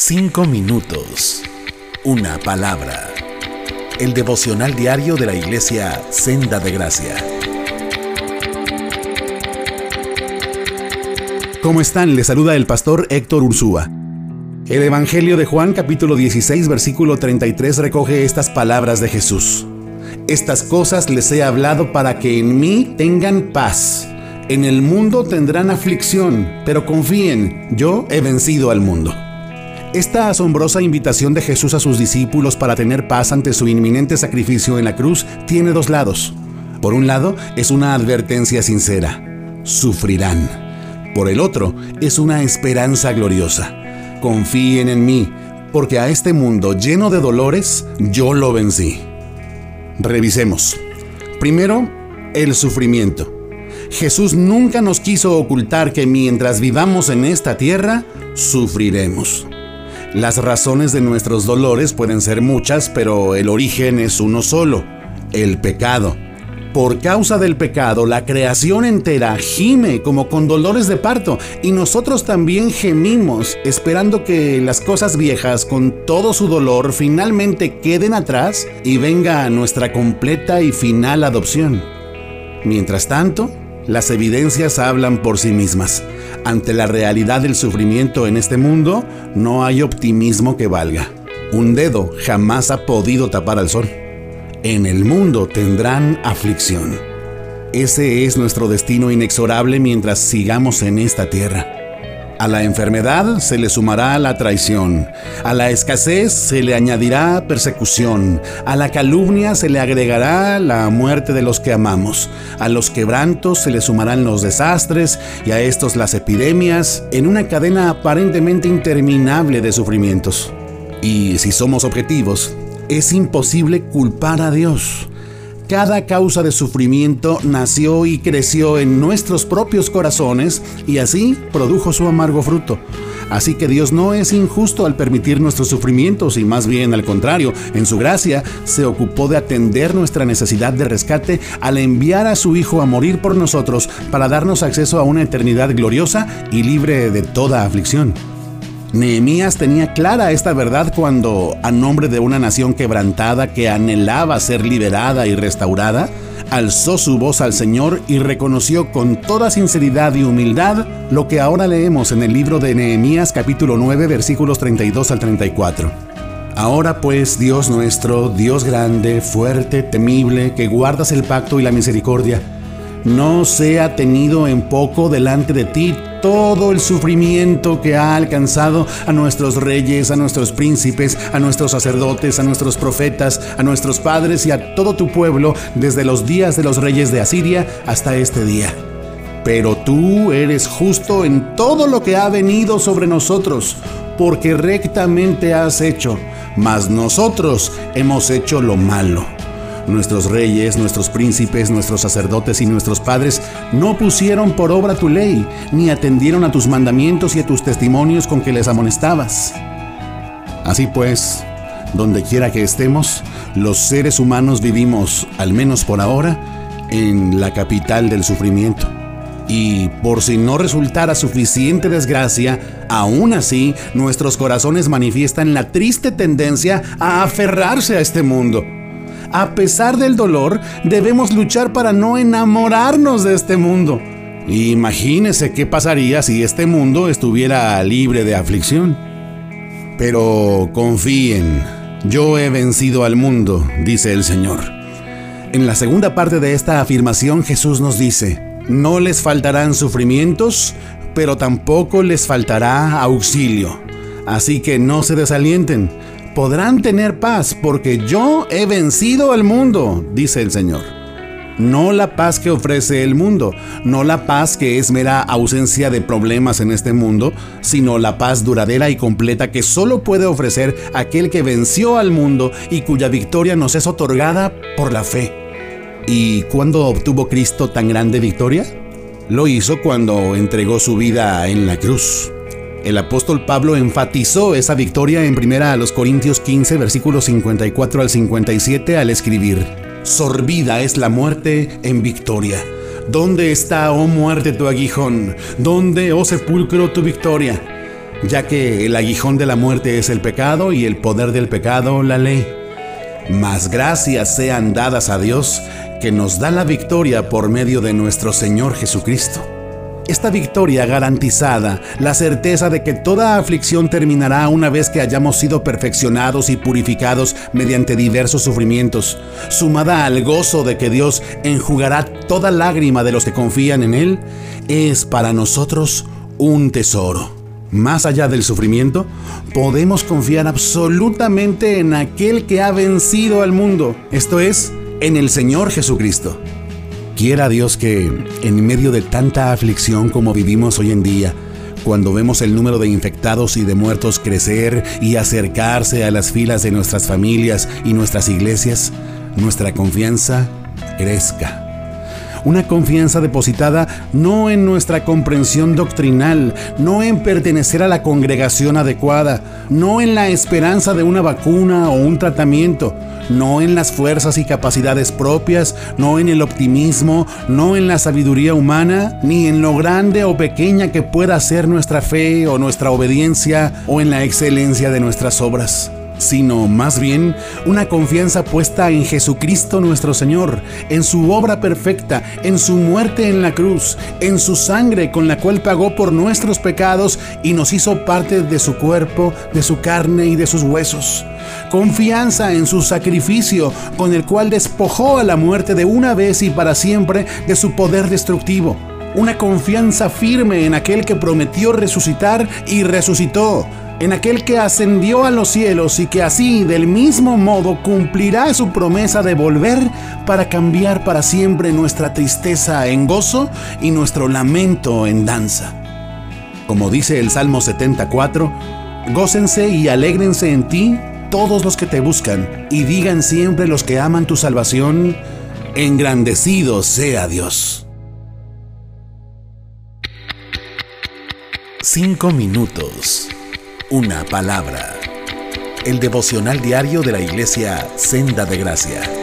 Cinco minutos. Una palabra. El devocional diario de la iglesia Senda de Gracia. ¿Cómo están? Les saluda el pastor Héctor Ursúa. El Evangelio de Juan capítulo 16 versículo 33 recoge estas palabras de Jesús. Estas cosas les he hablado para que en mí tengan paz. En el mundo tendrán aflicción, pero confíen, yo he vencido al mundo. Esta asombrosa invitación de Jesús a sus discípulos para tener paz ante su inminente sacrificio en la cruz tiene dos lados. Por un lado, es una advertencia sincera. Sufrirán. Por el otro, es una esperanza gloriosa. Confíen en mí, porque a este mundo lleno de dolores, yo lo vencí. Revisemos. Primero, el sufrimiento. Jesús nunca nos quiso ocultar que mientras vivamos en esta tierra, sufriremos. Las razones de nuestros dolores pueden ser muchas, pero el origen es uno solo, el pecado. Por causa del pecado, la creación entera gime como con dolores de parto y nosotros también gemimos esperando que las cosas viejas con todo su dolor finalmente queden atrás y venga nuestra completa y final adopción. Mientras tanto, las evidencias hablan por sí mismas. Ante la realidad del sufrimiento en este mundo, no hay optimismo que valga. Un dedo jamás ha podido tapar al sol. En el mundo tendrán aflicción. Ese es nuestro destino inexorable mientras sigamos en esta tierra. A la enfermedad se le sumará la traición, a la escasez se le añadirá persecución, a la calumnia se le agregará la muerte de los que amamos, a los quebrantos se le sumarán los desastres y a estos las epidemias, en una cadena aparentemente interminable de sufrimientos. Y si somos objetivos, es imposible culpar a Dios cada causa de sufrimiento nació y creció en nuestros propios corazones y así produjo su amargo fruto. Así que Dios no es injusto al permitir nuestros sufrimientos y más bien al contrario, en su gracia se ocupó de atender nuestra necesidad de rescate al enviar a su Hijo a morir por nosotros para darnos acceso a una eternidad gloriosa y libre de toda aflicción. Nehemías tenía clara esta verdad cuando, a nombre de una nación quebrantada que anhelaba ser liberada y restaurada, alzó su voz al Señor y reconoció con toda sinceridad y humildad lo que ahora leemos en el libro de Nehemías capítulo 9 versículos 32 al 34. Ahora pues, Dios nuestro, Dios grande, fuerte, temible, que guardas el pacto y la misericordia, no sea tenido en poco delante de ti todo el sufrimiento que ha alcanzado a nuestros reyes, a nuestros príncipes, a nuestros sacerdotes, a nuestros profetas, a nuestros padres y a todo tu pueblo desde los días de los reyes de Asiria hasta este día. Pero tú eres justo en todo lo que ha venido sobre nosotros, porque rectamente has hecho, mas nosotros hemos hecho lo malo Nuestros reyes, nuestros príncipes, nuestros sacerdotes y nuestros padres no pusieron por obra tu ley, ni atendieron a tus mandamientos y a tus testimonios con que les amonestabas. Así pues, donde quiera que estemos, los seres humanos vivimos, al menos por ahora, en la capital del sufrimiento. Y por si no resultara suficiente desgracia, aún así nuestros corazones manifiestan la triste tendencia a aferrarse a este mundo a pesar del dolor, debemos luchar para no enamorarnos de este mundo. Imagínese qué pasaría si este mundo estuviera libre de aflicción. Pero confíen, yo he vencido al mundo, dice el Señor. En la segunda parte de esta afirmación Jesús nos dice, no les faltarán sufrimientos, pero tampoco les faltará auxilio. Así que no se desalienten, podrán tener paz porque yo he vencido al mundo, dice el Señor. No la paz que ofrece el mundo, no la paz que es mera ausencia de problemas en este mundo, sino la paz duradera y completa que solo puede ofrecer aquel que venció al mundo y cuya victoria nos es otorgada por la fe. ¿Y cuándo obtuvo Cristo tan grande victoria? Lo hizo cuando entregó su vida en la cruz. El apóstol Pablo enfatizó esa victoria en primera a los Corintios 15, versículos 54 al 57 al escribir, Sorbida es la muerte en victoria. ¿Dónde está, oh muerte, tu aguijón? ¿Dónde, oh sepulcro, tu victoria? ya que el aguijón de la muerte es el pecado y el poder del pecado la ley. Mas gracias sean dadas a Dios que nos da la victoria por medio de nuestro Señor Jesucristo. Esta victoria garantizada, la certeza de que toda aflicción terminará una vez que hayamos sido perfeccionados y purificados mediante diversos sufrimientos, sumada al gozo de que Dios enjugará toda lágrima de los que confían en Él, es para nosotros un tesoro. Más allá del sufrimiento, podemos confiar absolutamente en aquel que ha vencido al mundo, esto es, en el Señor Jesucristo. Quiera Dios que, en medio de tanta aflicción como vivimos hoy en día, cuando vemos el número de infectados y de muertos crecer y acercarse a las filas de nuestras familias y nuestras iglesias, nuestra confianza crezca una confianza depositada no en nuestra comprensión doctrinal, no en pertenecer a la congregación adecuada, no en la esperanza de una vacuna o un tratamiento, no en las fuerzas y capacidades propias, no en el optimismo, no en la sabiduría humana, ni en lo grande o pequeña que pueda ser nuestra fe o nuestra obediencia o en la excelencia de nuestras obras sino más bien una confianza puesta en Jesucristo nuestro Señor, en su obra perfecta, en su muerte en la cruz, en su sangre con la cual pagó por nuestros pecados y nos hizo parte de su cuerpo, de su carne y de sus huesos. Confianza en su sacrificio con el cual despojó a la muerte de una vez y para siempre de su poder destructivo una confianza firme en aquel que prometió resucitar y resucitó, en aquel que ascendió a los cielos y que así del mismo modo cumplirá su promesa de volver para cambiar para siempre nuestra tristeza en gozo y nuestro lamento en danza. Como dice el Salmo 74, gócense y alégrense en ti todos los que te buscan y digan siempre los que aman tu salvación, engrandecido sea Dios. Cinco minutos una palabra. El devocional diario de la iglesia Senda de Gracia.